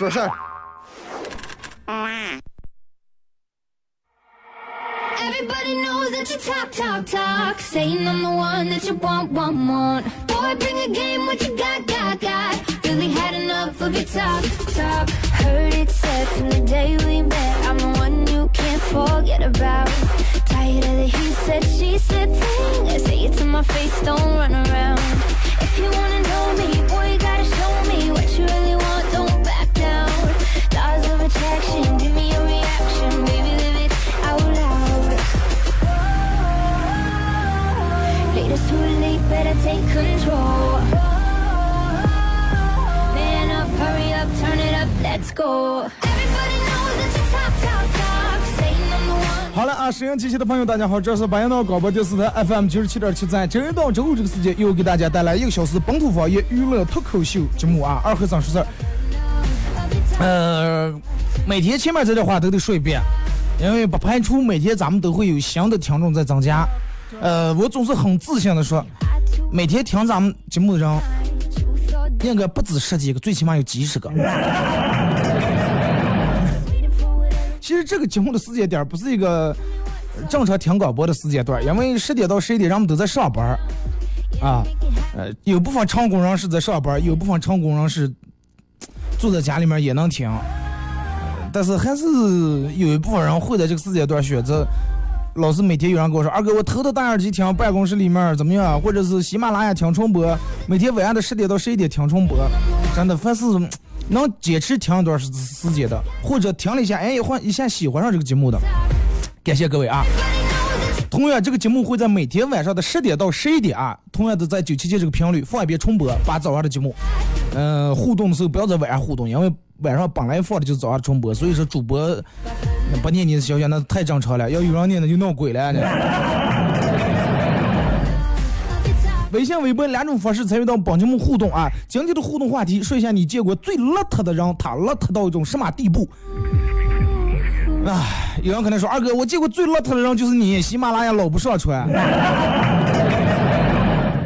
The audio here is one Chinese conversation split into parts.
for her. Everybody knows that you talk, talk, talk. Saying I'm the one that you want, want, want. Boy, bring a game, what you got, got, got. Really had enough of your talk, talk. Heard it said from the day we met, I'm the one you can't forget about. Tired of the he said, she said thing. I say it to my face, don't run around. If you wanna know me, 好了啊，沈阳机器的朋友，大家好，这是白羊岛广播电视台 FM 九十七点七，在周一到周五这个时间，又给大家带来一个小时本土方言娱乐脱口秀节目啊，二和三十四。呃，每天前面这句话都得说一遍，因为不排除每天咱们都会有新的听众在增加。呃，我总是很自信的说，每天听咱们节目的人应该不止十几个，最起码有几十个。其实这个节目的时间点儿不是一个正常听广播的时间段，因为十点到十一点人们都在上班儿，啊，呃，有部分成功人士在上班，有部分成功人士坐在家里面也能听，但是还是有一部分人会在这个时间段选择。老是每天有人跟我说，二哥，我头戴耳机听办公室里面怎么样？或者是喜马拉雅听重播，每天晚上的十点到十一点听重播，真的凡是能坚持听一段时时间的，或者听了一下，哎，一换一下喜欢上这个节目的，感谢各位啊！同样，这个节目会在每天晚上的十点到十一点啊，同样的在九七七这个频率放一遍重播，把早上的节目，嗯、互动的时候不要在晚上互动，因为晚上本来放的就是早上重播，所以说主播那不念你的消息那太正常了，要有人念那就闹鬼了呢。微信、微博两种方式参与到本节目互动啊。今天的互动话题，说一下你见过最邋遢的人，他邋遢到一种什么地步？唉，有人可能说，二哥，我见过最邋遢的人就是你，喜马拉雅老不上传。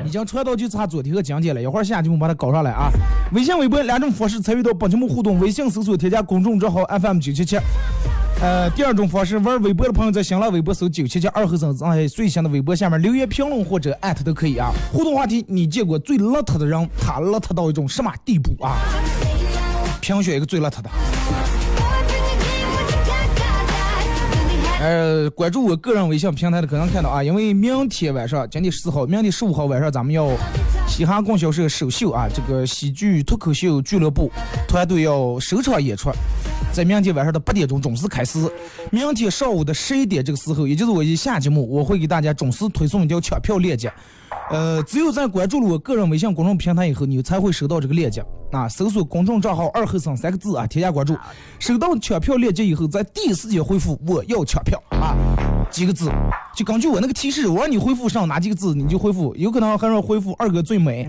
已经传到就差昨天和讲解了，一会儿下节目把它搞上来啊！微信、微博两种方式参与到本节目互动，微信搜索添加公众账号 FM 九七七。呃，第二种方式，玩微博的朋友在新浪微博搜九七七二和尚，在最新的微博下面留言评论或者艾特都可以啊。互动话题：你见过最邋遢的人，他邋遢到一种什么地步啊？评选一个最邋遢的。呃，关注我个人微信平台的可能看到啊，因为明天晚上，今天十四号，明天十五号晚上，咱们要嘻哈供销社首秀啊，这个喜剧脱口秀俱乐部团队要首场演出，在明天晚上的八点钟准时开始。明天上午的十一点这个时候，也就是我一下节目，我会给大家准时推送一条抢票链接。呃，只有在关注了我个人微信公众平台以后，你才会收到这个链接啊。搜索公众账号“二后生”三个字啊，添加关注。收到抢票链接以后，在第一时间回复“我要抢票”啊，几个字，就根据我那个提示，我让你回复上哪几个字，你就回复。有可能还让回复“二哥最美”。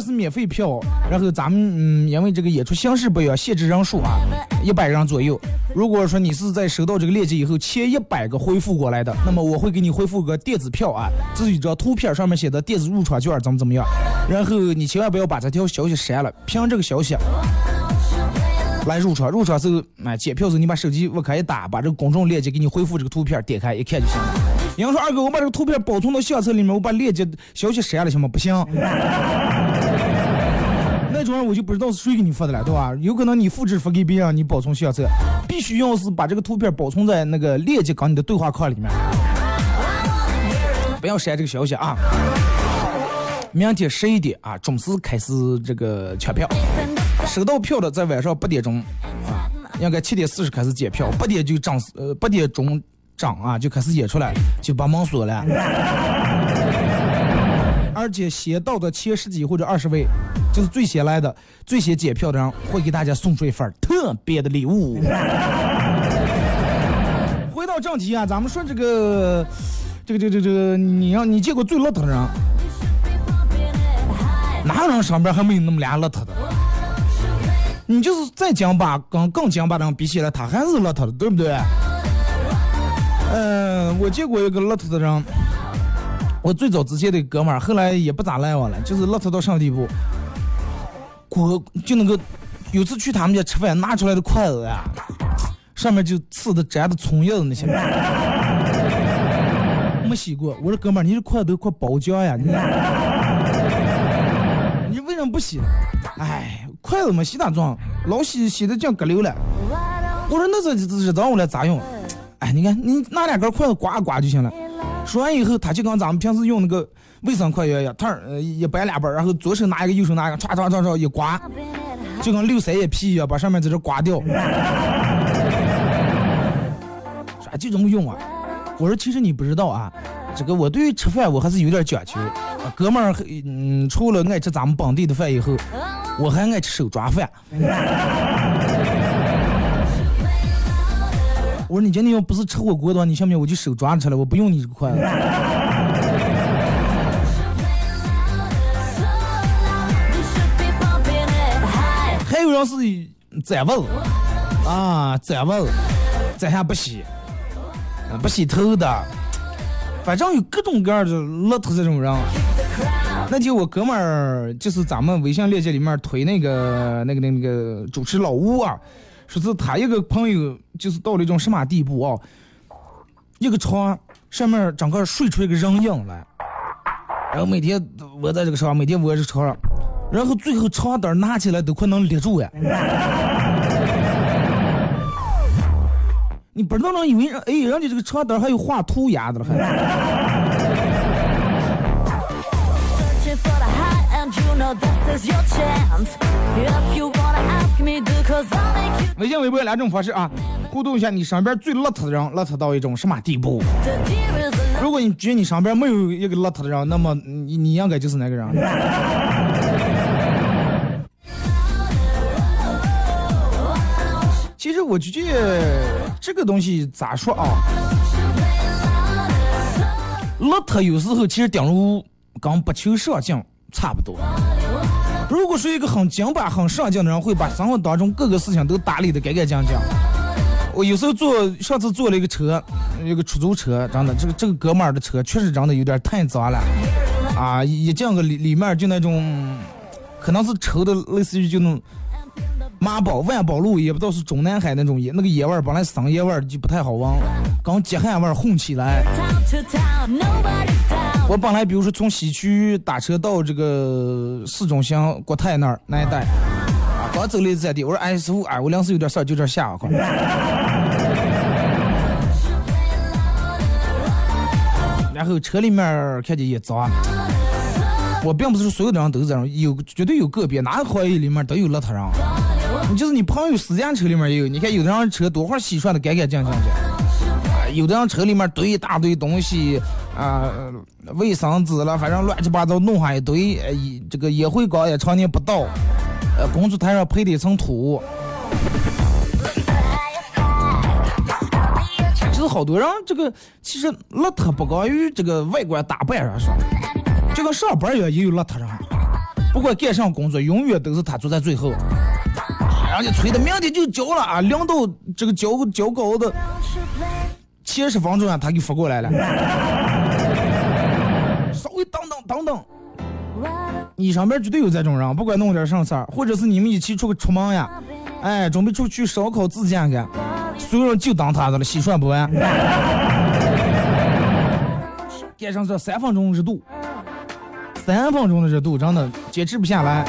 是免费票，然后咱们嗯，因为这个演出形式不一样，限制人数啊，一百人左右。如果说你是在收到这个链接以后前一百个回复过来的，那么我会给你回复个电子票啊，这是一张图片上面写的电子入场券怎么怎么样，然后你千万不要把这条消息删了，凭这个消息。来入场，入场时候，哎，检票时候你把手机往开一打，把这个公众链接给你回复这个图片，点开一看就行了。有人说二哥，我把这个图片保存到相册里面，我把链接消息删了行吗？不行。那种人我就不知道是谁给你发的了，对吧？有可能你复制发给别人，你保存相册，必须要是把这个图片保存在那个链接跟你的对话框里面，不要删这个消息啊。明天十一点啊，准时开始这个抢票，收到票的在晚上八点钟啊，应该七点四十开始检票，八点就整呃八点钟整啊就开始演出来，就把门锁了。而且先到的前十几或者二十位，就是最先来的、最先检票的人，会给大家送出一份特别的礼物。回到正题啊，咱们说这个，这个，这个，这个，这，你让你见过最邋遢的人？哪有人上边还没有那么俩邋遢的？你就是再讲吧，跟更讲吧的人比起来，他还是邋遢的，对不对？嗯、我见过一个邋遢的人，我最早之前的哥们儿，后来也不咋来往了，就是邋遢到什么地步？锅就那个，有次去他们家吃饭，拿出来的筷子呀，上面就刺的粘的葱叶子那些，没洗过。我说哥们儿，你这筷子都快包浆呀，你你为什么不洗？哎，筷子没洗咋装？老洗洗的净搁溜了。我说那这这这让我来咋用？哎，你看你拿两根筷子刮一刮就行了。说完以后，他就跟咱们平时用那个卫生筷一样，他呃一掰两半，然后左手拿一个，右手拿一个，唰唰唰唰一刮，就跟六三叶皮一样，把上面在这刮掉。说就这么用啊？我说其实你不知道啊，这个我对于吃饭我还是有点讲究。啊哥们儿，嗯，除了爱吃咱们本地的饭以后，我还爱吃手抓饭。我说你今天要不是吃火锅的话，你信不信我就手抓着吃了，我不用你这个筷子。还有人是攒味儿啊，攒味儿，攒下不洗，不洗头的，反正有各种各样的邋遢这种人。那天我哥们儿就是咱们微信链接里面推那个那个那个那个主持老吴啊，说是他一个朋友就是到了一种什么地步啊，一个床上面整个睡出一个人影来，然后每天窝在这个床上，每天窝着床上，然后最后床单拿起来都快能立住呀。你不知道能以为人哎，人家这个床单还有画涂鸦的了还。微信、微博两种方式啊，互动一下你身边最邋遢的人，邋遢到一种什么地步？如果你觉得你身边没有一个邋遢的人，那么你你应该就是那个人。其实我觉得这个东西咋说啊？邋遢有时候其实顶如跟不求上进差不多。如果说一个很精巴、很上进的人，会把生活当中各个事情都打理的干干净净。我有时候坐，上次坐了一个车，一个出租车，真的，这个这个哥们儿的车确实真的有点太脏了，啊，一进个里里面就那种，可能是抽的类似于就那种马宝、万宝路，也不知道是中南海那种烟，那个烟味儿本来生烟味儿就不太好闻，刚解汗味儿混起来。我本来比如说从西区打车到这个市中心国泰那儿那一带，啊，刚走了一站地，我说哎师傅，哎我临时有点事儿，就这儿下快。然后车里面看见也脏，我并不是说所有的人都是这样，有绝对有个别，哪个行业里面都有邋遢人。你就是你朋友私家车里面也有，你看有的人车多会儿洗涮的干干净净的。有的人车里面堆一大堆东西啊、卫生纸了，反正乱七八糟弄上一堆，呃，这个烟灰缸也常年不倒，呃，工作台上配的一层土。其实好多人这个其实邋遢不光于这个外观打扮上说，就跟上班一样也有邋遢人，不管干上工作，永远都是他坐在最后。人家催的明天就交了啊，领导这个交交稿的前十分钟啊，他给发过来了。等等等等，你上边绝对有这种人，不管弄点什么事儿，或者是你们一起出去出门呀，哎，准备出去烧烤自驾去，所有人就当他的了，洗涮不完。赶上这三分钟热度，三分钟的热度真的坚持不下来。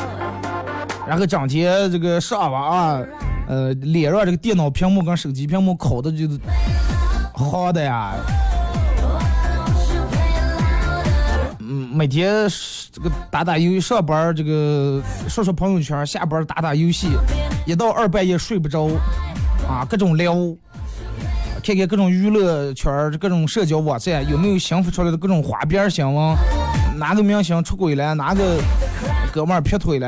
然后整天这个上网啊，呃，脸上这个电脑屏幕跟手机屏幕烤的就是 好的呀。每天这个打打游戏，上班这个刷刷朋友圈，下班打打游戏，一到二半夜睡不着，啊，各种聊，看看各种娱乐圈各种社交网站有没有新出来的各种花边新闻，哪个明星出轨了，哪个哥们儿劈腿了，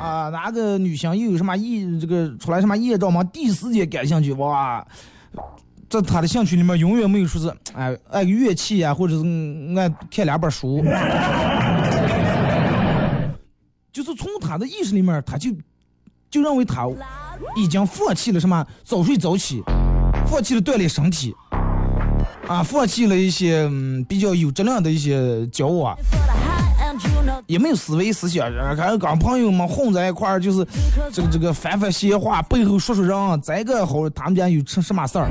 啊，哪个女星又有什么艳这个出来什么艳照吗，第一时间感兴趣，哇，在他的兴趣里面永远没有说是哎爱乐器啊、或者是爱看两本书，就是从他的意识里面，他就就认为他已经放弃了什么早睡早起，放弃了锻炼身体，啊，放弃了一些嗯比较有质量的一些交往，也没有思维思想，还有跟朋友们混在一块儿，就是这个这个翻翻闲话，背后说说人，再个好他们家有成什么事儿，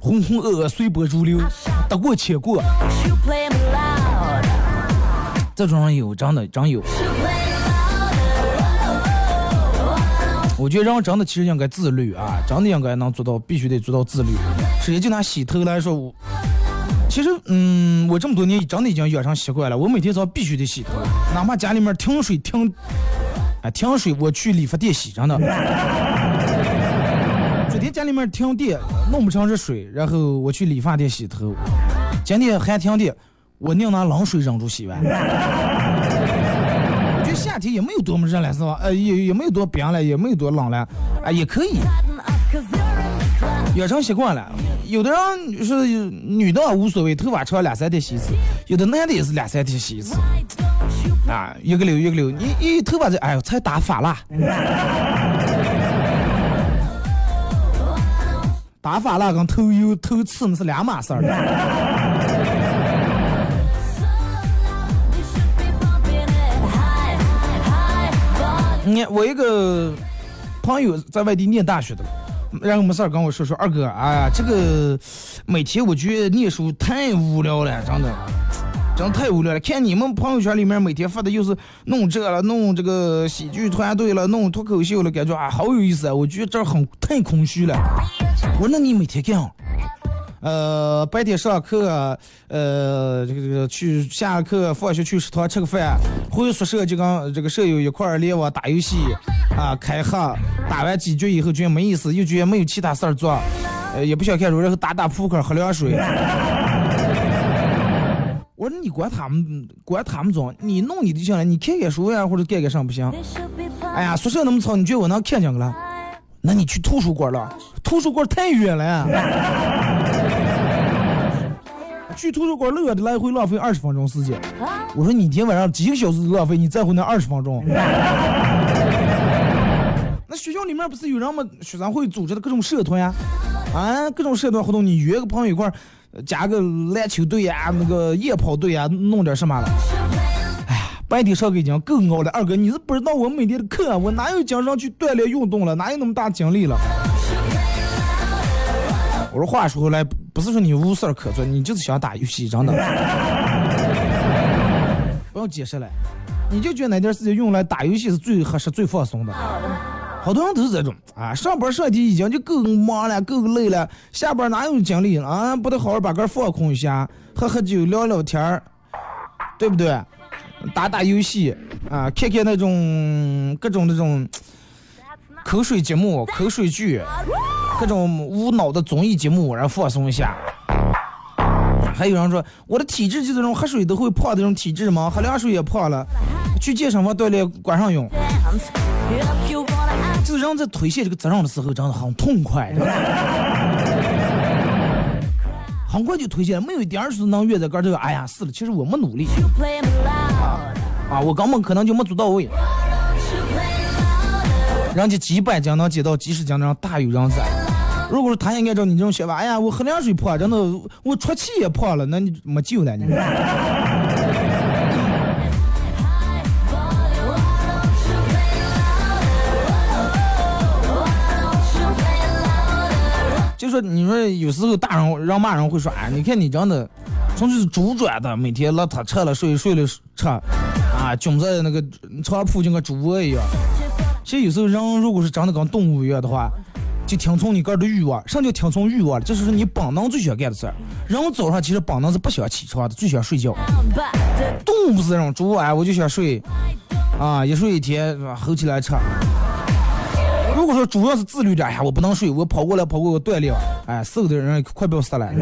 浑浑噩噩，随波逐流，得过且过，这种人有，真的真有。我觉得人真的其实应该自律啊，真的应该能做到，必须得做到自律。首先就拿洗头来说，我其实嗯，我这么多年真的已经养成习惯了，我每天早上必须得洗头，哪怕家里面停水停，哎停水我去理发店洗，真的。昨天家里面停电，弄不成热水，然后我去理发店洗头。今天还停电，我宁拿冷水忍住洗完。我觉得夏天也没有多么热了，是吧？呃，也也没有多冰了，也没有多冷了，啊、也可以。养成习惯了，有的人是女的无所谓，头发长两三天洗一次；有的男的也是两三天洗一次。啊，一个溜一个溜，你一头发这，哎呦，才打发啦，打发啦跟头油头刺那是两码事儿。你看我一个朋友在外地念大学的，然后没事儿跟我说说，二哥，哎呀，这个每天我觉得念书太无聊了，真的，真的太无聊了。看你们朋友圈里面每天发的又是弄这了，弄这个喜剧团队了，弄脱口秀了，感觉啊好有意思啊。我觉得这很太空虚了。我说那你每天干啥？呃，白天上课，呃，这个这个去下课，放学去食堂吃个饭，回宿舍就跟这个舍友一块儿连网打游戏，啊，开黑，打完几局以后觉得没意思，又觉得没有其他事儿做，呃，也不想看书，然后打打扑克，喝凉水。我说你管他们，管他们总，你弄你就行了，你看看书呀，或者干干啥不行？哎呀，宿舍那么吵，你觉得我能看见个了？那你去图书馆了，图书馆太远了。去图书馆乐的来回浪费二十分钟时间。我说你一天晚上几个小时的浪费，你在乎那二十分钟？那学校里面不是有人们学生会组织的各种社团呀？啊，各种社团活动，你约个朋友一块儿，加个篮球队呀，那个夜跑队呀，弄点什么了？哎呀，白天上课已经够熬了。二哥，你是不知道我每天的课，我哪有精神去锻炼运动了？哪有那么大精力了？我说话说回来，不是说你无事儿可做，你就是想打游戏，真的。不用解释了，你就觉得那点时间用来打游戏是最合适、最放松的。好多人都是这种啊，上班上天已经就够忙了、够累了，下班哪有精力啊？不得好好把个放空一下，喝喝酒、聊聊天儿，对不对？打打游戏啊，看看那种各种那种口水节目、口水剧。各种无脑的综艺节目，然后放松一下。还有人说我的体质就是那种喝水都会胖的那种体质吗？喝凉水也胖了，去健身房锻炼管上用。就是人在推卸这个责任的时候，真的很痛快，很快就推卸了，没有一点儿是能越在个这个。哎呀，是了，其实我没努力啊，我根本可能就没做到位。人家几百斤能减到几十斤的人大有人在。如果说他也按照你这种想法，哎呀，我喝凉水胖，真的，我出气也胖了，那你没救了你。就说你说有时候大人让骂人会说，哎，你看你真的，从就是猪转的，每天邋遢吃了睡，睡了吃，啊，窘在那个床铺就跟猪窝一样。其实有时候人如果是真的跟动物一样的话，就听从你个人的欲望。什么叫听从欲望？这是你本能最想干的事儿。人早上其实本能是不想起床的，最想睡觉。动物是这种，猪啊，我就想睡，啊，一睡一天是吧？吼起来吃。如果说主要是自律点，哎呀，我不能睡，我跑过来跑过来锻炼，哎，瘦的人快不要死了。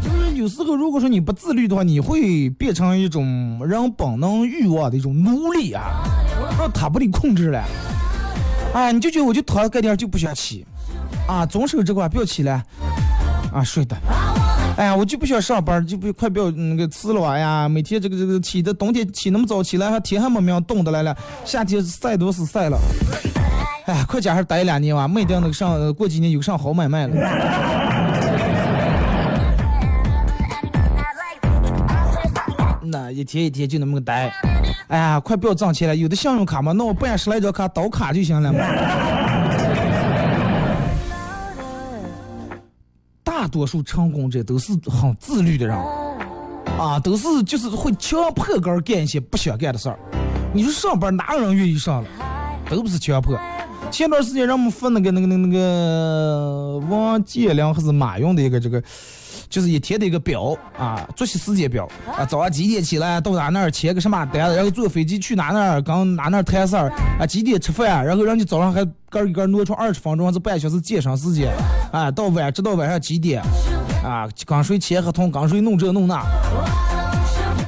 就是有时候如果说你不自律的话，你会变成一种人本能欲望的一种奴隶啊，让他把你控制了。哎，你就觉得我就躺个点就不想起，啊，总守这块不要起来，啊，睡的。哎呀，我就不想上班，就不快不要那个吃了哎呀，每天这个这个起的冬天起那么早起来，还天还没明冻的来了，夏天晒都是晒了。哎，快家还待两年吧，没定那个上过几年有上好买卖了。一天一天就那么个待，哎呀，快不要挣钱了，有的信用卡嘛，那我办十来张卡倒卡就行了嘛。大多数成功者都是很自律的人，啊，都是就是会强迫个人干一些不想干的事儿。你说上班哪有人愿意上了？都不是强迫。前段时间让我们发那个那个那个那个王健林还是马云的一个这个，就是一天的一个表啊，作息时间表啊，早上几点起来，到哪那儿签个什么单子，然后坐飞机去哪那儿，刚哪那儿谈事儿啊，几点吃饭，然后让你早上还个一个挪出二十分钟或者半小时健身时间，啊，到晚直到晚上几点啊，刚睡签合同，刚睡弄这弄那，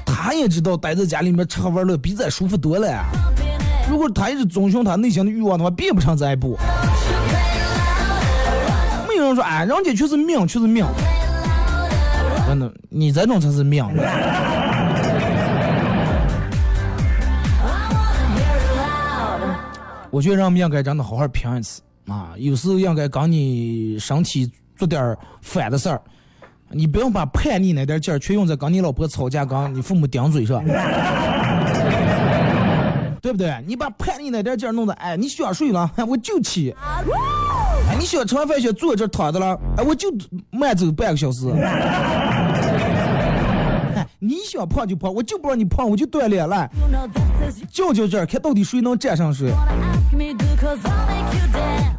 他也知道待在家里面吃喝玩乐比咱舒服多了。如果他一直遵循他内心的欲望的话，变不成这一步。没有人说，哎，人家就是命，就是命。真的，你这种才是命。我觉得人们应该真的好好拼一次啊！有时候应该跟你身体做点反的事儿，你不用把叛逆那点劲儿全用在跟你老婆吵架、跟你父母顶嘴上。对不对？你把叛逆那点劲儿弄的，哎，你想睡了，我就起；哎，你想吃完饭想坐这躺着了，哎，我就慢走半个小时。你想胖就胖，我就不让你胖，我就锻炼来。较较劲儿，看到底谁能战胜谁。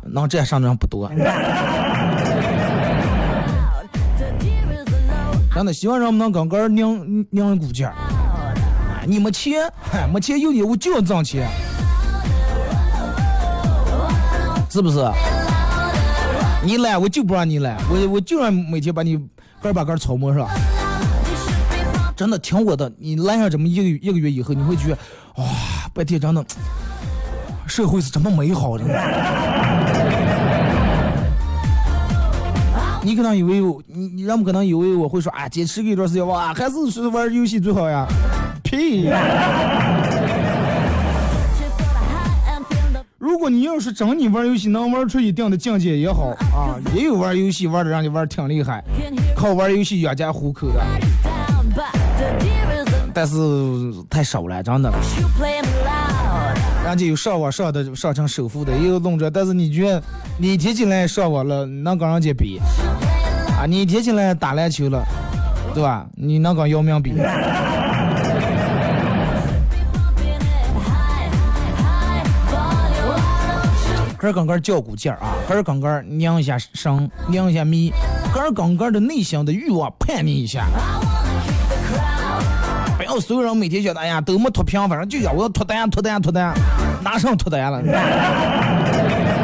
能战胜的人不多。真的，希望人们能跟个拧拧一股劲儿。你没钱，嗨，没钱有你，我就要挣钱，是不是？你懒，我就不让你懒，我我就让每天把你个把个操磨上。真的听我的，你来上这么一个一个月以后，你会觉得，哇，白天真的，社会是这么美好的。你可能以为我你你人们可能以为我会说啊，坚持一段时间哇，还是是玩游戏最好呀。屁！如果你要是真你玩游戏能玩出一定的境界也好啊，也有玩游戏玩的让你玩挺厉害，靠玩游戏养家糊口的，但是太少了，真的。人家有上网上的上成首富的，也有弄着，但是你觉得你一天起来上网了，能跟人家比啊？你一天起来打篮球了，对吧？你能跟姚明比？个刚刚较股劲儿啊，个刚刚拧一下绳，拧一下米，个刚刚的内心的欲望叛逆一下。所有人每天觉得哎呀都没脱贫，反正就要我要脱单脱单脱单，哪上脱单了？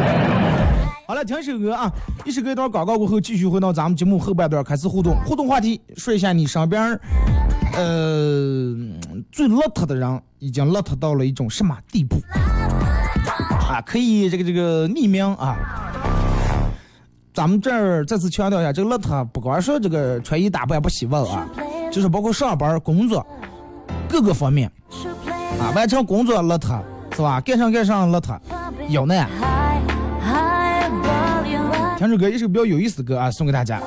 好了，听首歌啊，一首歌一段广告过后，继续回到咱们节目后半段开始互动。互动话题，说一下你身边呃最邋遢的人已经邋遢到了一种什么地步？啊，可以这个这个匿名啊。咱们这儿再次强调一下，这个邋遢不光说这个穿衣打扮不洗碗啊，就是包括上班工作各个方面啊，完成工作了他是吧？干上干上了他，有呢。听首歌，一首比较有意思的歌啊，送给大家。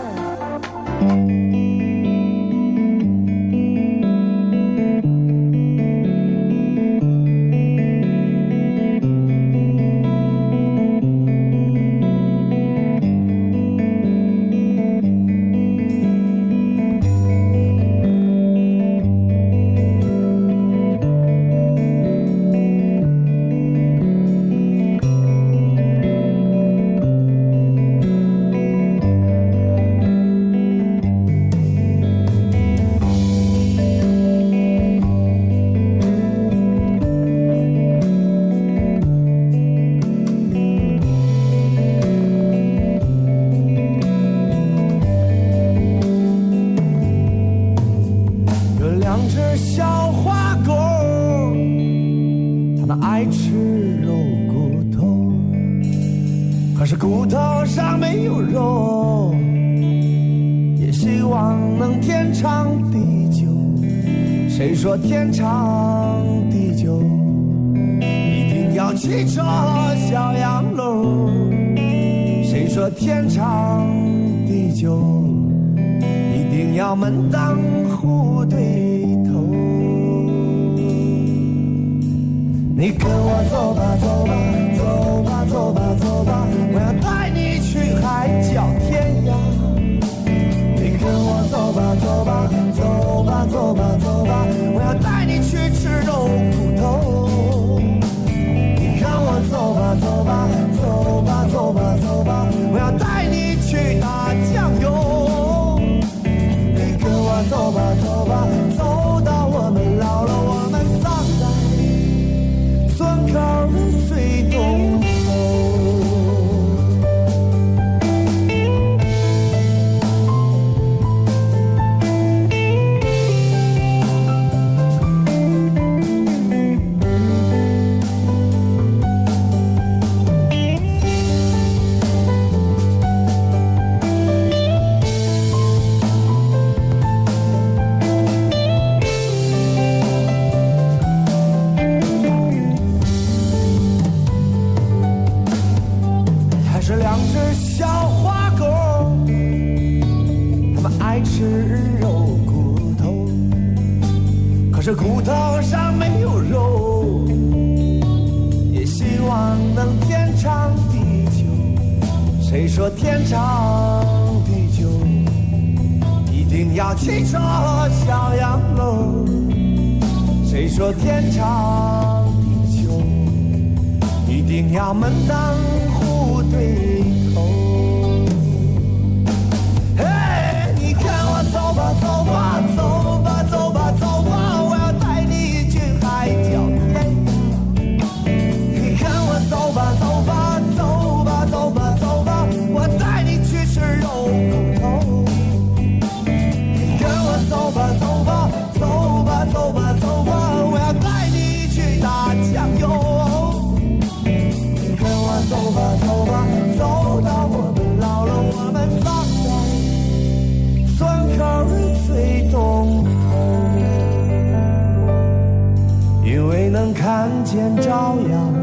看见朝阳，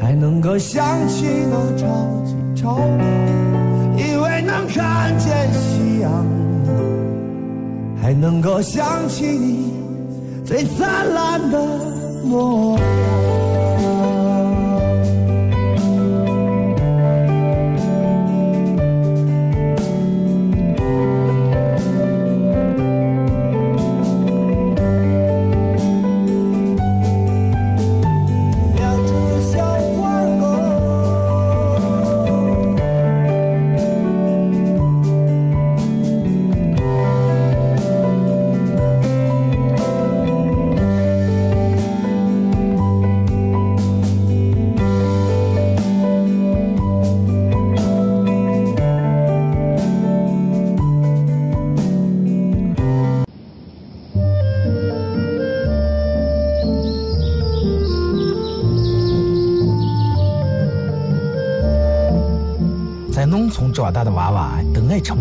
还能够想起那潮起潮落，以为能看见夕阳，还能够想起你最灿烂的模样。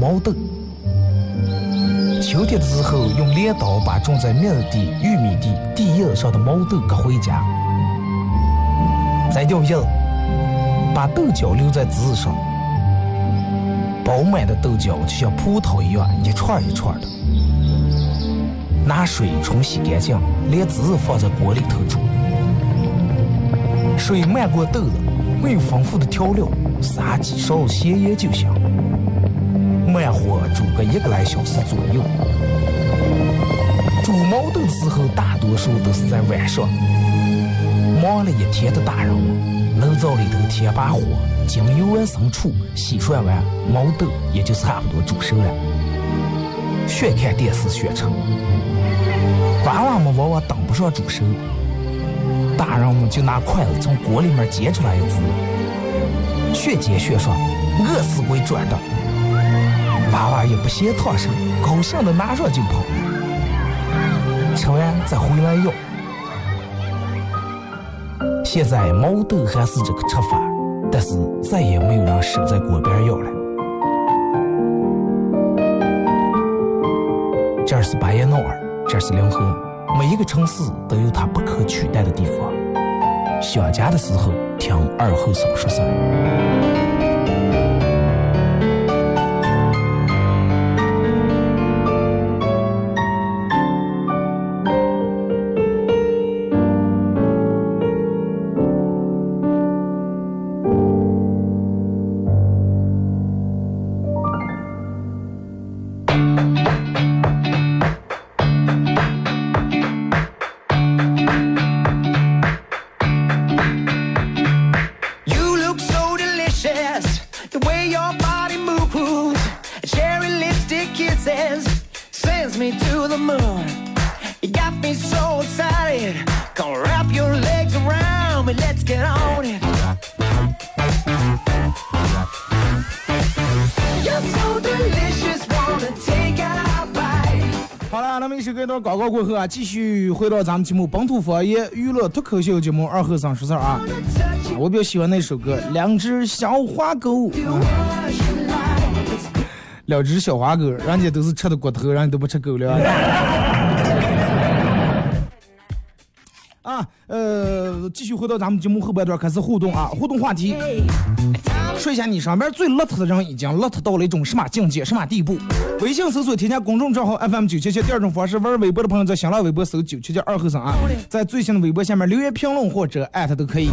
毛豆。秋天的时候，用镰刀把种在麦地、玉米地地叶上的毛豆割回家，摘掉叶，把豆角留在枝上，饱满的豆角就像葡萄一样，一串一串的。拿水冲洗干净，连籽放在锅里头煮。水漫过豆子，没有丰富的调料，撒几勺咸盐就行。慢火煮个一个来小时左右。煮毛豆的时候，大多数都是在晚上。忙了一天的大人们，炉灶里头添把火，将油温升出，洗涮完，毛豆也就差不多煮熟了。学看电视学成，娃娃们往往当不上助手，大人们就拿筷子从锅里面接出来一只，学煎学涮，饿死鬼转的。娃娃也不嫌烫手，高兴的拿上就跑，吃完再回来要。现在毛豆还是这个吃法，但是再也没有人守在锅边要了。这是巴彦淖尔，这是临河，每一个城市都有它不可取代的地方。想家的时候，听二后生说事儿。过后啊，继续回到咱们节目本土方言娱乐脱口秀节目二后生说事儿啊。我比较喜欢那首歌《两只小花狗》。两只小花狗，人家都是吃的骨头，人家都不吃狗粮。啊，呃，继续回到咱们节目后半段开始互动啊，互动话题，说一下你身边最邋遢的人已经邋遢到了一种什么境界、什么地步？微信搜索添加公众账号 FM 九七七，第二种方式玩微博的朋友在新浪微博搜九七七二后生啊，在最新的微博下面留言评论或者艾特都可以。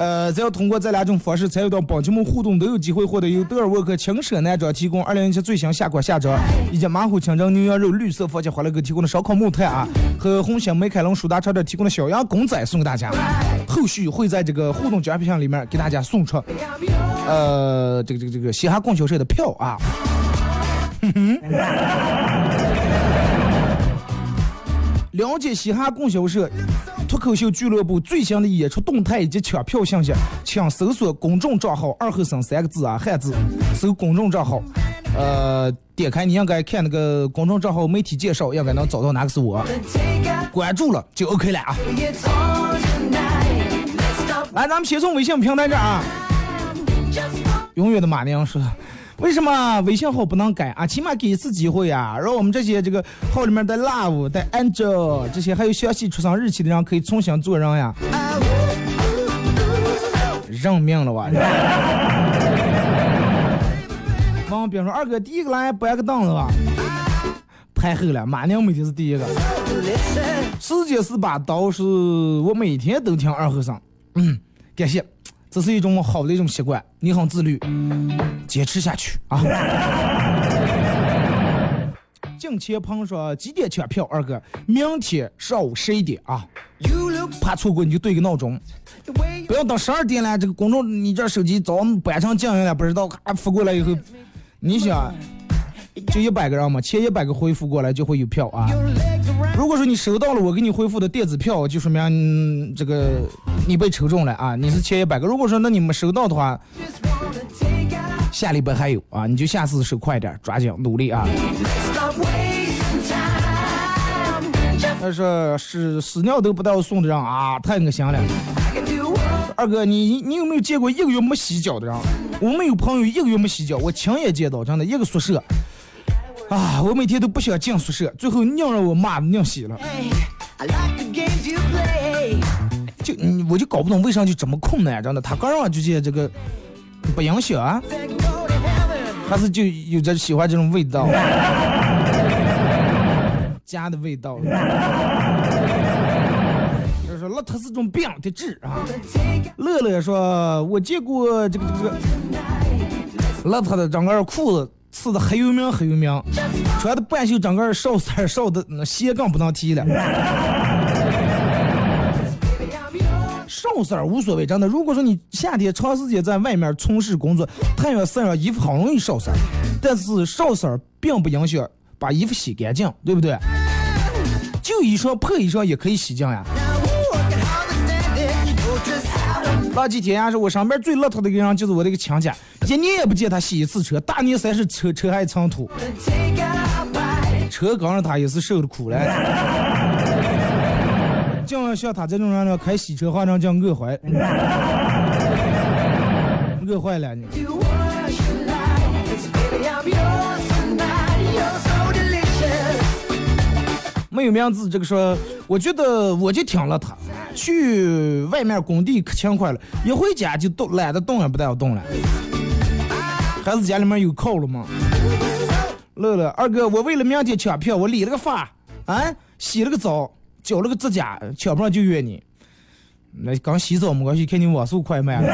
呃，只要通过这两种方式参与到本节目互动，都有机会获得由德尔沃克轻奢男装提供二零一七最新夏款夏装，以及马虎清蒸牛羊肉绿色佛切欢乐哥提供的烧烤木炭啊，和红星美凯龙舒达超店提供的小羊公仔送给大家。后续会在这个互动奖品箱里面给大家送出，呃，这个这个这个嘻哈供销社的票啊。了解嘻哈供销社脱口秀俱乐部最新的演出动态以及抢票信息，请搜索公众账号“二后生”三个字啊，汉字，搜公众账号，呃，点开你应该看那个公众账号媒体介绍，应该能找到哪个是我，关注了就 OK 了啊。来，咱们先从微信平台这啊，永远的马娘说。为什么微信号不能改啊？起码给一次机会啊，让我们这些这个号里面的 love、的 angel 这些还有详细出生日期的人可以重新做人呀。认命了哇！王斌说：“二哥，第一个来搬个凳子吧。”太后了，马娘每天是第一个。世界是把刀，是我每天都听二和尚。嗯，感谢，这是一种好的一种习惯，你很自律，坚持下去啊。近前朋说几点抢票？二哥，明天上午十一点啊，怕错过你就对个闹钟，不要等十二点了，这个公众你这手机早上搬成静音了，不知道咔发过来以后，你想就一百个人嘛，前一百个回复过来就会有票啊。如果说你收到了我给你回复的电子票，就说明、嗯这个你被抽中了啊，你是前一百个。如果说那你没收到的话，下礼拜还有啊，你就下次收快点，抓紧努力啊。Let's stop wasting time. Just 他说屎屎尿都不带我送的人啊，太恶心了。二哥，你你有没有见过一个月没洗脚的人？我们有朋友一个月没洗脚，我亲眼见到，真的一个宿舍。啊，我每天都不想进宿舍，最后硬让我妈硬洗了。就嗯，我就搞不懂为啥就这么困难，真的。他刚让我就见这个不影响啊.还是就有着喜欢这种味道，家的味道。就是说邋遢是种病得治啊。乐乐说，我见过这个这个邋遢的整个裤子刺的很有名很有名，穿的半袖整个少色儿少的鞋更不能提了。少色儿无所谓，真的。如果说你夏天长时间在外面从事工作，太阳晒上衣服很容易少色，但是少色儿并不影响把衣服洗干净，对不对？旧衣裳、破衣裳也可以洗净呀。那几天呀，是我身边最邋遢的一个人，就是我的一个亲家，一年也不见他洗一次车，大年三十车车还蹭土，车跟着他也是受了苦了。尽量像他这种人呢，开洗车化妆叫我怀。哥坏了你。没有名字，这个说，我觉得我就听了他，去外面工地可勤快了，一回家就动懒得动也不带我动了。还是家里面有靠了吗？乐乐，二哥，我为了明天抢票，我理了个发，啊，洗了个澡，剪了个指甲，抢不上就约你。那刚洗澡没关系，看你网速快慢了。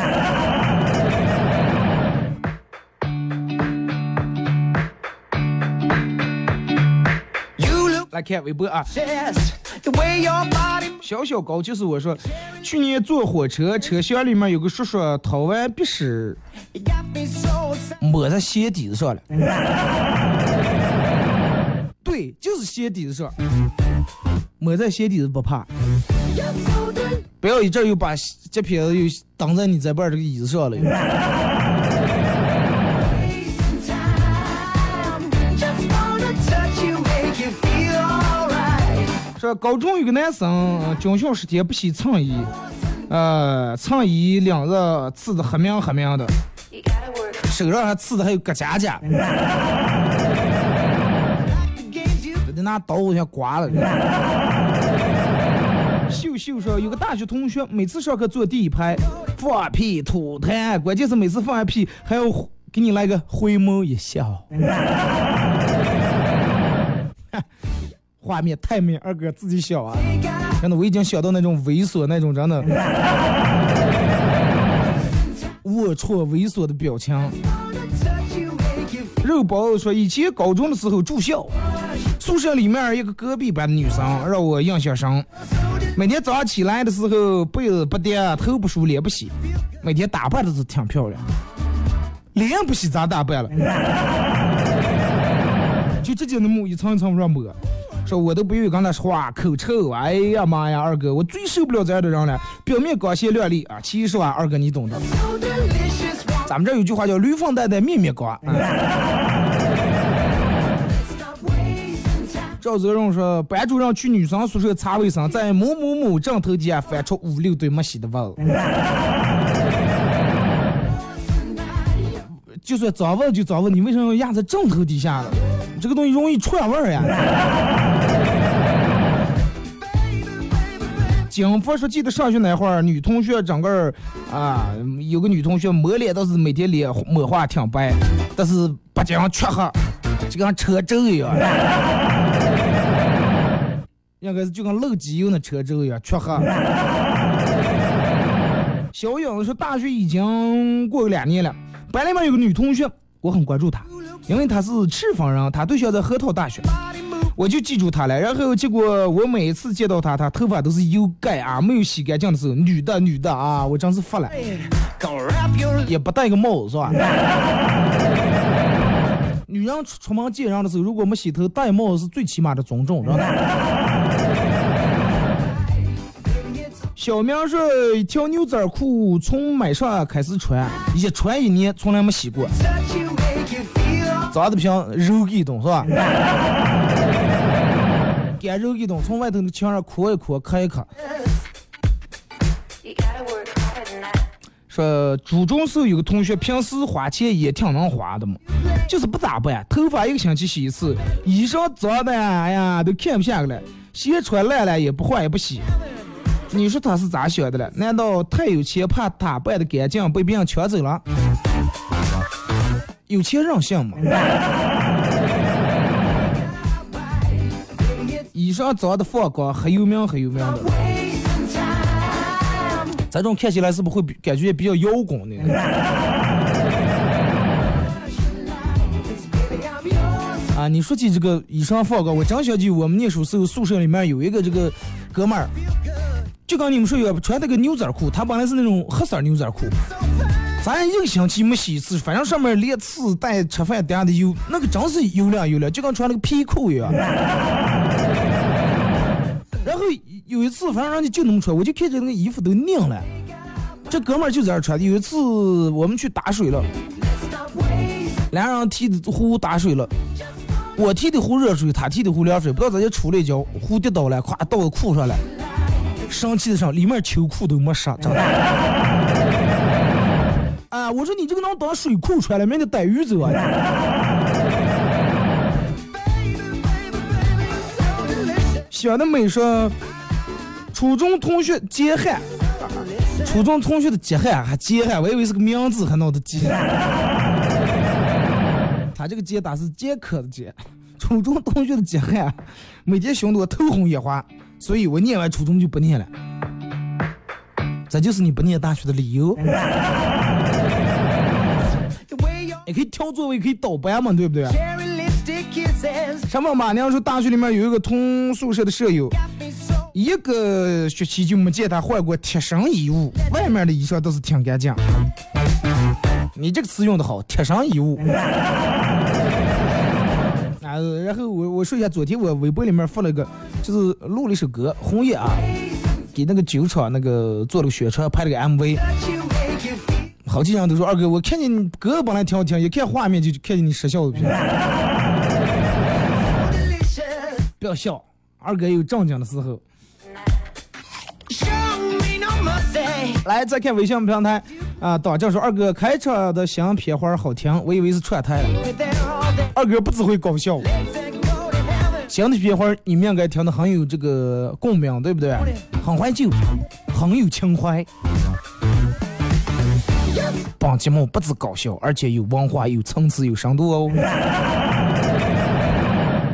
来看微博啊小小高就是我说，去年坐火车，车厢里面有个叔叔掏完鼻屎.抹在鞋底子上了。对，就是鞋底子上，抹在鞋底子不怕。不要一阵又把这撇子又挡在你这边这个椅子上了。高中有个男生军训时天不洗衬衣，呃，衬衣领子刺的黑明黑明的，手上还刺的还有个夹夹，The games you 得拿刀先刮了。秀秀说，有个大学同学每次上课坐第一排，放屁吐痰，关键是每次放完屁还要给你来个回眸一笑。画面太美，二哥自己想啊！真的，我已经想到那种猥琐那种真的龌龊猥琐的表情。肉包说，以前高中的时候住校，宿舍里面一个隔壁班的女生让我印象深。每天早上起来的时候，被子不叠，头不梳，脸不洗，每天打扮的是挺漂亮，脸不洗咋打扮了？就直接那么一层一层往上抹。说我都不愿意跟他说话，口臭。哎呀妈呀，二哥，我最受不了这样的人了。表面光鲜亮丽啊，其实啊，二哥你懂的。咱们这有句话叫“驴粪蛋蛋面面光”。啊 Stop wasting time. 赵泽荣说，班主任去女生宿舍擦卫生，在某某某枕头底下翻出五六堆没洗的袜子。就算脏问就脏问，你为什么要压在枕头底下呢？这个东西容易串味儿呀。警方说，记得上学那会儿，女同学整个儿啊，有个女同学抹脸倒是每天脸抹化挺白，但是不经黢黑，就跟车轴一样。应该是就跟漏机油那车轴一样黢黑。小影子说，大学已经过了两年了，班里面有个女同学，我很关注她，因为她是赤峰人，她对象在河套大学，我就记住她了。然后结果我每一次见到她，她头发都是油盖啊，没有洗干净的时候，女的女的啊，我真是服了，也不戴个帽子是吧？女人出出门见人的时候，如果没洗头戴帽子是最起码的尊重，知道吧？小明说，一条牛仔裤从买上开始穿，一穿一年，从来没洗过脏的不像肉给冻是吧？干肉给冻，从外头的墙上抠一抠，磕一磕。说初中时候有个同学，平时花钱也挺能花的嘛，就是不咋办，头发一个星期洗一次，衣裳脏的，哎呀都看不下去了，鞋穿烂了也不换也不洗。你说他是咋想的了？难道太有钱，怕打扮的干净被别人抢走了？有钱任性嘛？衣裳脏的放光，黑又明黑又明的，wasting time. 这种看起来是不是会感觉比较摇滚的？啊，你说起这个衣裳放光，我真想起我们念书时候宿舍里面有一个这个哥们儿，就跟你们说一样，穿那个牛仔裤，他本来是那种黑色牛仔裤，咱一个星期没洗一次，反正上面连刺带吃饭点的油，那个真是油亮油亮，就跟穿那个皮裤一样。然后有一次，反正人家就那么穿，我就看着那个衣服都拧了。这哥们儿就在这儿穿。有一次我们去打水了，俩人提的壶打水了，我提的壶热水，他提的壶凉水，不知道咋就出了一跤，壶跌倒了，咵倒到裤上了，生气的上，里面秋裤都没湿，真的。啊，我说你这个能当水库穿了，明天逮鱼走啊！小的美说，初中同学杰汉，初中同学的杰汉还杰汉，我以为是个名字，还闹的杰。他这个杰打是杰克的杰，初中同学的杰汉，每天凶得我头红眼花，所以我念完初中就不念了。这就是你不念大学的理由。也可以挑座位，可以倒班嘛，对不对？什么马娘说大学里面有一个同宿舍的舍友，一个学期就没见他换过贴身衣物，外面的衣裳倒是挺干净。你这个词用的好，贴身衣物。啊，然后我我说一下，昨天我微博里面发了个，就是录了一首歌《红叶》啊，给那个酒厂那个做了个宣传，拍了个 MV。好几人都说二哥，我看见你歌本来挺好听，一看画面就看见你失笑的片。不要笑，二哥有正经的时候。来，再看微信平台啊，导正说二哥开车的新片花好听，我以为是串台了。二哥不只会搞笑，新的片花你们应该听的很有这个共鸣，对不对？很怀旧，很有情怀。本节目不止搞笑，而且有文化、有层次、有深度哦。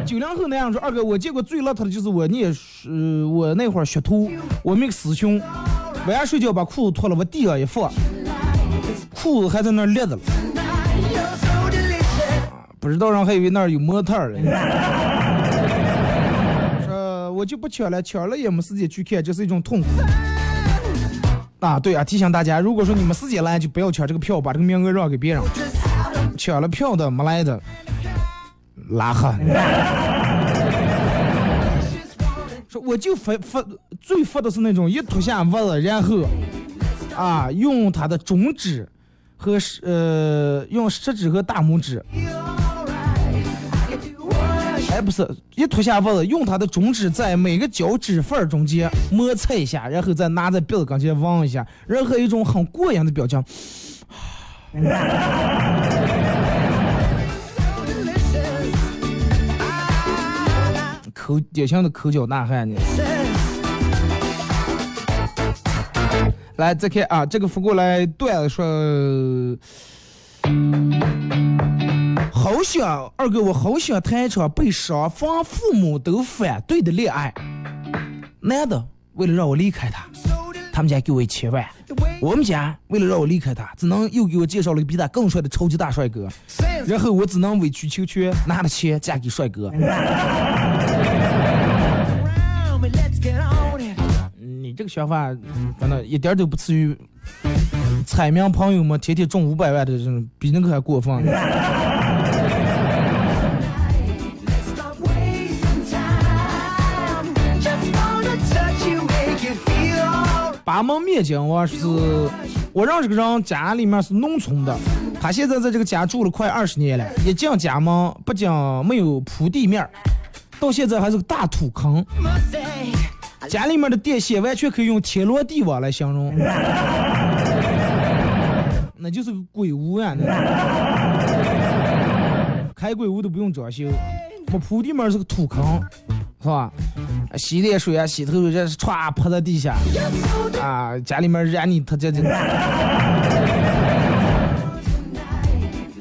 九零后那样说，二哥，我见过最邋遢的就是我念是我那会儿学徒，我们个师兄晚上睡觉把裤子脱了，往地上一放，裤子还在那儿立着了。不知道人还以为那儿有模特儿嘞。说我就不抢了，抢了也没时间去看，这是一种痛苦。啊，对啊，提醒大家，如果说你们时间来，就不要抢这个票，把这个名额让给别人。抢了票的没来的，拉黑。说我就发发最发的是那种一脱下袜子，然后啊用他的中指和呃用食指和大拇指。哎，不是，一脱下袜子，用他的中指在每个脚趾缝中间摩擦一下，然后再拿在鼻子跟前望一下，然后一种很过瘾的表情。口典型的口角呐喊呢。来，再看啊，这个扶过来段子说。好想二哥，我好想谈一场被双方父母都反对的恋爱。男的为了让我离开他，他们家给我一千万；我们家为了让我离开他，只能又给我介绍了一个比他更帅的超级大帅哥。然后我只能委曲求全，拿着钱嫁给帅哥。你这个想法真的一点都不次于彩民朋友们天天中五百万的这种，比那个还过分。八门面筋，我是我认识个人，家里面是农村的，他现在在这个家住了快二十年了。一进家门，不仅没有铺地面，到现在还是个大土坑。家里面的电线完全可以用天罗地网来形容，那就是个鬼屋呀！那开鬼屋都不用装修，我铺地面是个土坑。是吧？洗脸水啊，洗头这是歘泼在地下，啊，家里面染你他这这。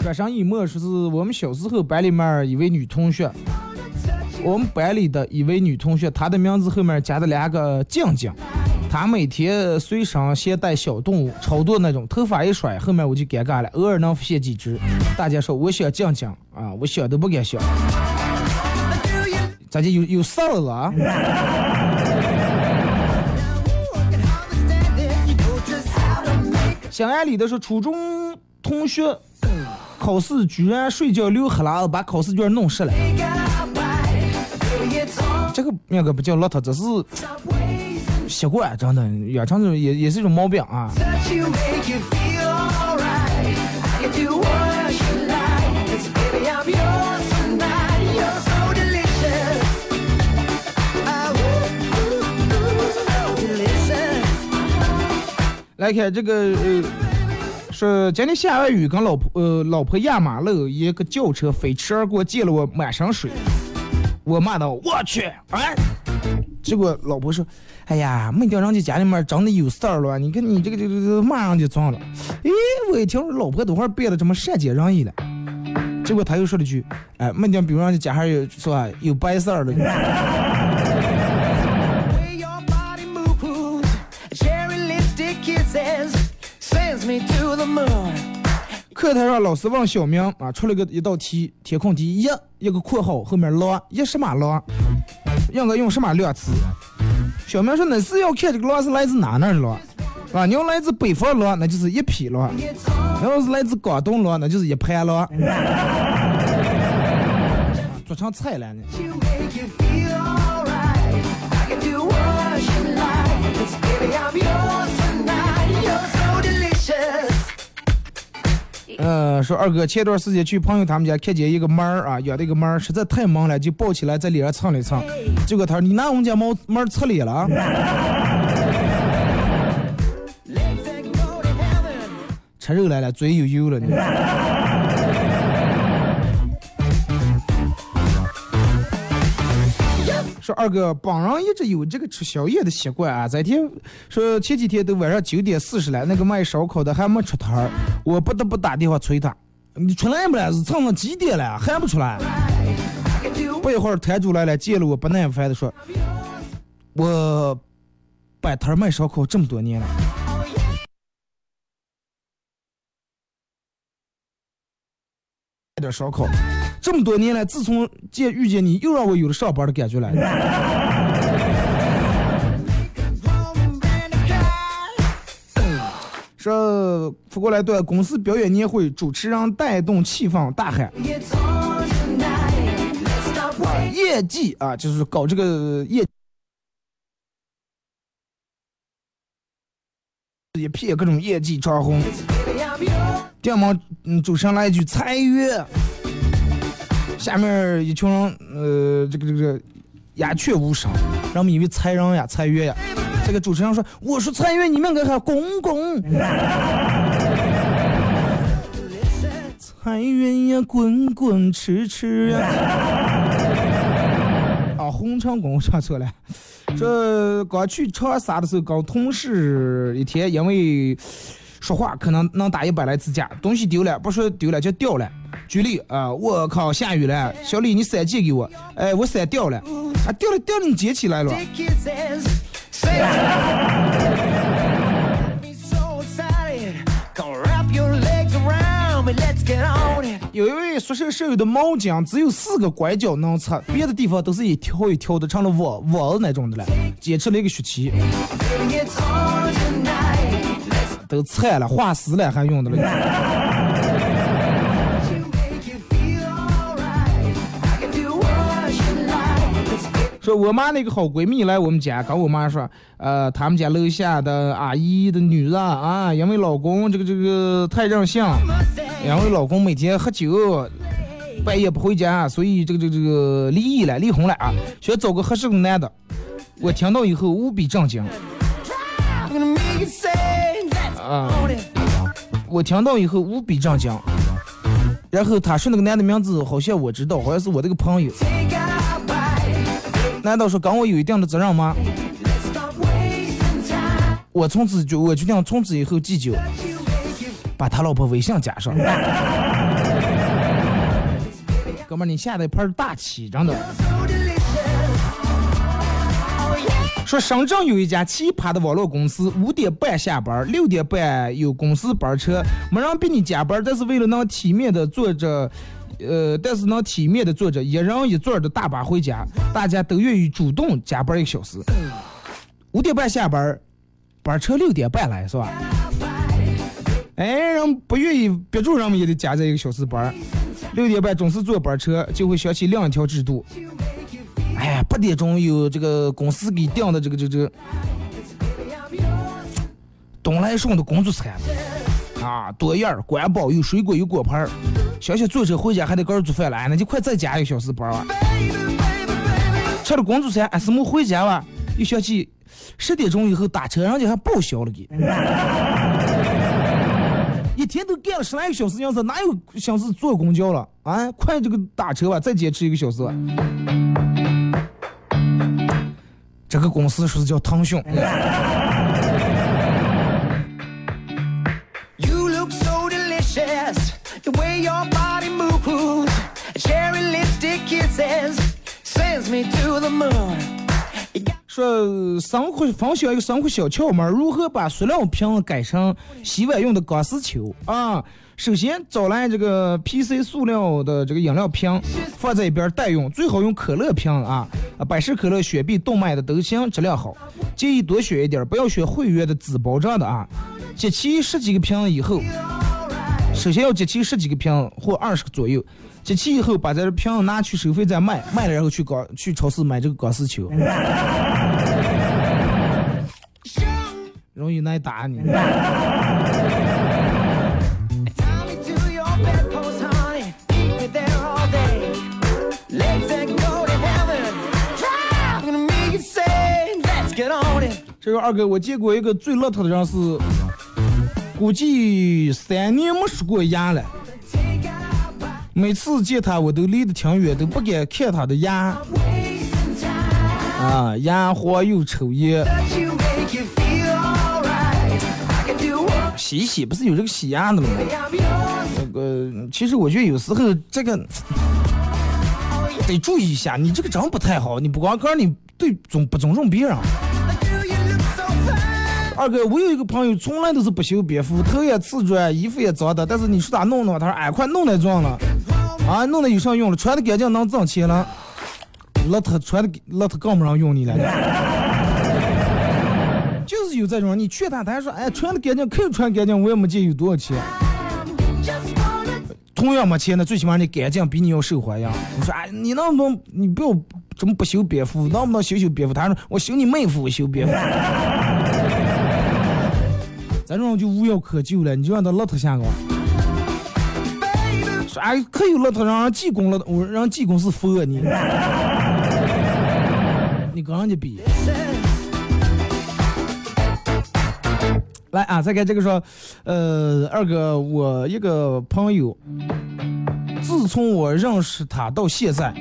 转上一幕说是我们小时候班里面一位女同学，我们班里的一位女同学，她的名字后面加的两个静静，她每天随身携带小动物，超多那种，头发一甩，后面我就尴尬了，偶尔能发现几只。大家说我想静静啊，我想都不敢想。咋就有有事儿了啊？想安里的是初中同学考试居然睡觉流哈喇子，把考试卷弄湿了。这个那个不叫邋遢，这是习惯，真的养成这种也也是一种毛病啊。来看这个，呃，说今天下完雨，跟老婆呃老婆压马路，一个轿车飞驰而过，溅了我满身水。我骂道：“我去！”哎，结果老婆说：“哎呀，没掉人家家里面真的有事儿了，你看你这个这个这个骂人家撞了。”哎，我一听老婆都会变得这么善解人意了。结果他又说了句：“哎，没掉，比如人家家还有是吧，有白事儿了。”课堂上老师问小明啊，出了个一道题，填空题一一个括号后面狼一什么狼，应该用什么量词？小明说那是要看这个狼是来自哪哪儿的狼，啊，你要来自北方狼，那就是一匹狼；要是来自广东狼，那就是一盘狼。做成菜了呢。呃，说二哥前段时间去朋友他们家看见一个猫儿啊，养的一个猫儿实在太萌了，就抱起来在脸上蹭了一蹭。结果他说：“你拿我们家猫猫儿蹭脸了啊？” Legs that go to heaven. 吃肉来了，嘴又油了你。二哥，本人一直有这个吃宵夜的习惯啊。这天说前几天都晚上九点四十了，那个卖烧烤的还没出摊儿，我不得不打电话催他。你出来不了？是蹭蹭几点了？还不出来？不一会儿摊主来了，见了我不耐烦的说：“我摆摊卖烧烤这么多年了。”卖点烧烤，这么多年来，自从见遇见你，又让我有了上班的感觉了。说扶过来段公司表演年会，主持人带动气氛，大喊业绩啊，就是搞这个业一片各种业绩长虹。Baby, I'm yours. 电忙，嗯，主持人来一句裁员，下面一群人，呃，这个这个鸦雀无声，让我们以为裁人呀，裁员呀。这个主持人说：“我说裁员，你们该喊公公。”裁员呀，滚滚吃吃呀。啊，红场公上错了。这刚去长沙的时候，跟同事一天因为说话可能能打一百来次架，东西丢了，不说丢了就掉了。举例啊、我靠，下雨了，小李你伞借给我，哎，我伞掉了，啊，掉了掉了，你捡起来了。有一位宿舍舍友的毛巾只有四个拐角能擦，别的地方都是一条一条的，成了网网那种的了，坚持了一个学期都菜了，化石了还用的了。说我妈那个好闺蜜来我们家，跟我妈说，呃，他们家楼下的阿姨的女儿啊，因为老公这个这个太任性，因为老公每天喝酒，半夜不回家，所以这个这个这个离异了，离婚了啊，想找个合适的男的。我听到以后无比震惊.我听到以后无比震惊。然后他说那个男的名字好像我知道，好像是我这个朋友。难道说跟我有一定的责任吗？我从此就我决定从此以后戒酒，把他老婆微信加上。哥们儿，你下的一盘大棋，真的。说深圳有一家奇葩的网络公司，五点半下班，六点半有公司班车，没人逼你加班，但是为了能体面的坐着，呃，但是能体面的坐着一人一座的大巴回家，大家都愿意主动加班一个小时。五点半下班，班车六点半来是吧？哎，人不愿意憋住，人们也得加这一个小时班。六点半准时坐班车，就会想起另一条制度。哎呀，八点钟有这个公司给定的这个这这个东来顺的工作餐啊，多样，管饱有水果有果盘儿。想想坐车回家还得个人做饭了，那就快再加一个小时班儿吧。吃了工作餐，哎，什么回家吧？又想起十点钟以后打车，人家还报销了给。一天都干了十来个小时样子，哪有心思坐公交了啊？快这个打车吧，再坚持一个小时吧。这个公司说是叫腾讯。说生活分享一个生活小窍门，如何把塑料瓶改成洗碗用的钢丝球啊？首先找来这个 PC 塑料的这个饮料瓶，放在一边待用，最好用可乐瓶啊，百事可乐、雪碧、动脉的都行，质量好。建议多选一点，不要选会员的纸包装的啊。集齐十几个瓶以后，首先要集齐十几个瓶或二十个左右，集齐以后把这个瓶拿去收费站卖，卖了然后去搞去超市买这个钢丝球。容易挨打你。Tie me to your bedpost, honey. Keep me there all day. Legs that can go to heaven. Drive gonna make say, let's get on it. 这个二哥，我见过一个最邋遢的人是，估计三年没梳过牙了。每次见他，我都离得挺远，都不敢看他的牙。啊，牙黄又抽烟，洗洗不是有这个洗牙的吗？那个其实我觉得有时候这个得注意一下，你这个真不太好。你不光个你对尊不尊重别人。二哥，我有一个朋友，从来都是不修边幅，头也刺转，衣服也脏的。但是你说他弄弄，他说哎，快弄来装了，啊，弄的有啥用了？穿的干净能挣钱了，邋遢穿的邋遢更不让用你了。就是有这种，你劝他，他还说哎，穿的干净，可以穿干净，我也没见有多少钱。同样没钱呢，最起码你干净比你要受欢迎。你说哎，你能不能你不要怎么不修边幅？能不能修修边幅？他说我修你妹夫，我修边幅。咱这种就无药可救了，你就让他邋遢下个。说哎，可有邋遢让人济公了，我让济公是佛你。你跟人家比。来啊，再看这个说，呃，二哥，我一个朋友，自从我认识他到现在，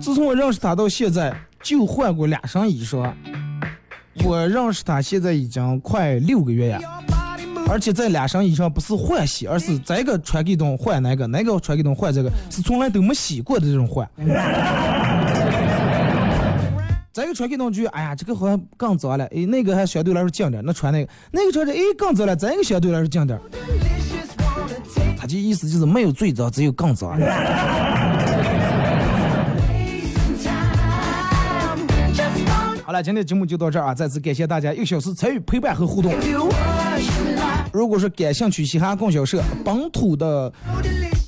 自从我认识他到现在，就换过俩身衣裳。我认识他现在已经快六个月呀，而且在两身衣裳不是换洗，而是这个穿给东换那个，那个穿给东换这个，是从来都没洗过的这种换。这个穿给东就，哎呀，这个好像更脏了，哎，那个还相对来说净点，那穿那个，那个穿着，哎，更脏了，这个相对来说净点。他这意思就是没有最脏，只有更脏。好了，今天节目就到这儿啊！再次感谢大家一个小时参与陪伴和互动。如果说感兴趣嘻哈供销社本土的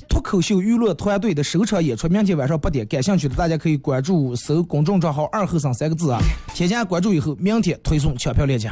脱口秀娱乐团队的首场演出，明天晚上八点，感兴趣的大家可以关注搜公众账号“二后生”三个字啊，添加关注以后，明天推送抢票链接。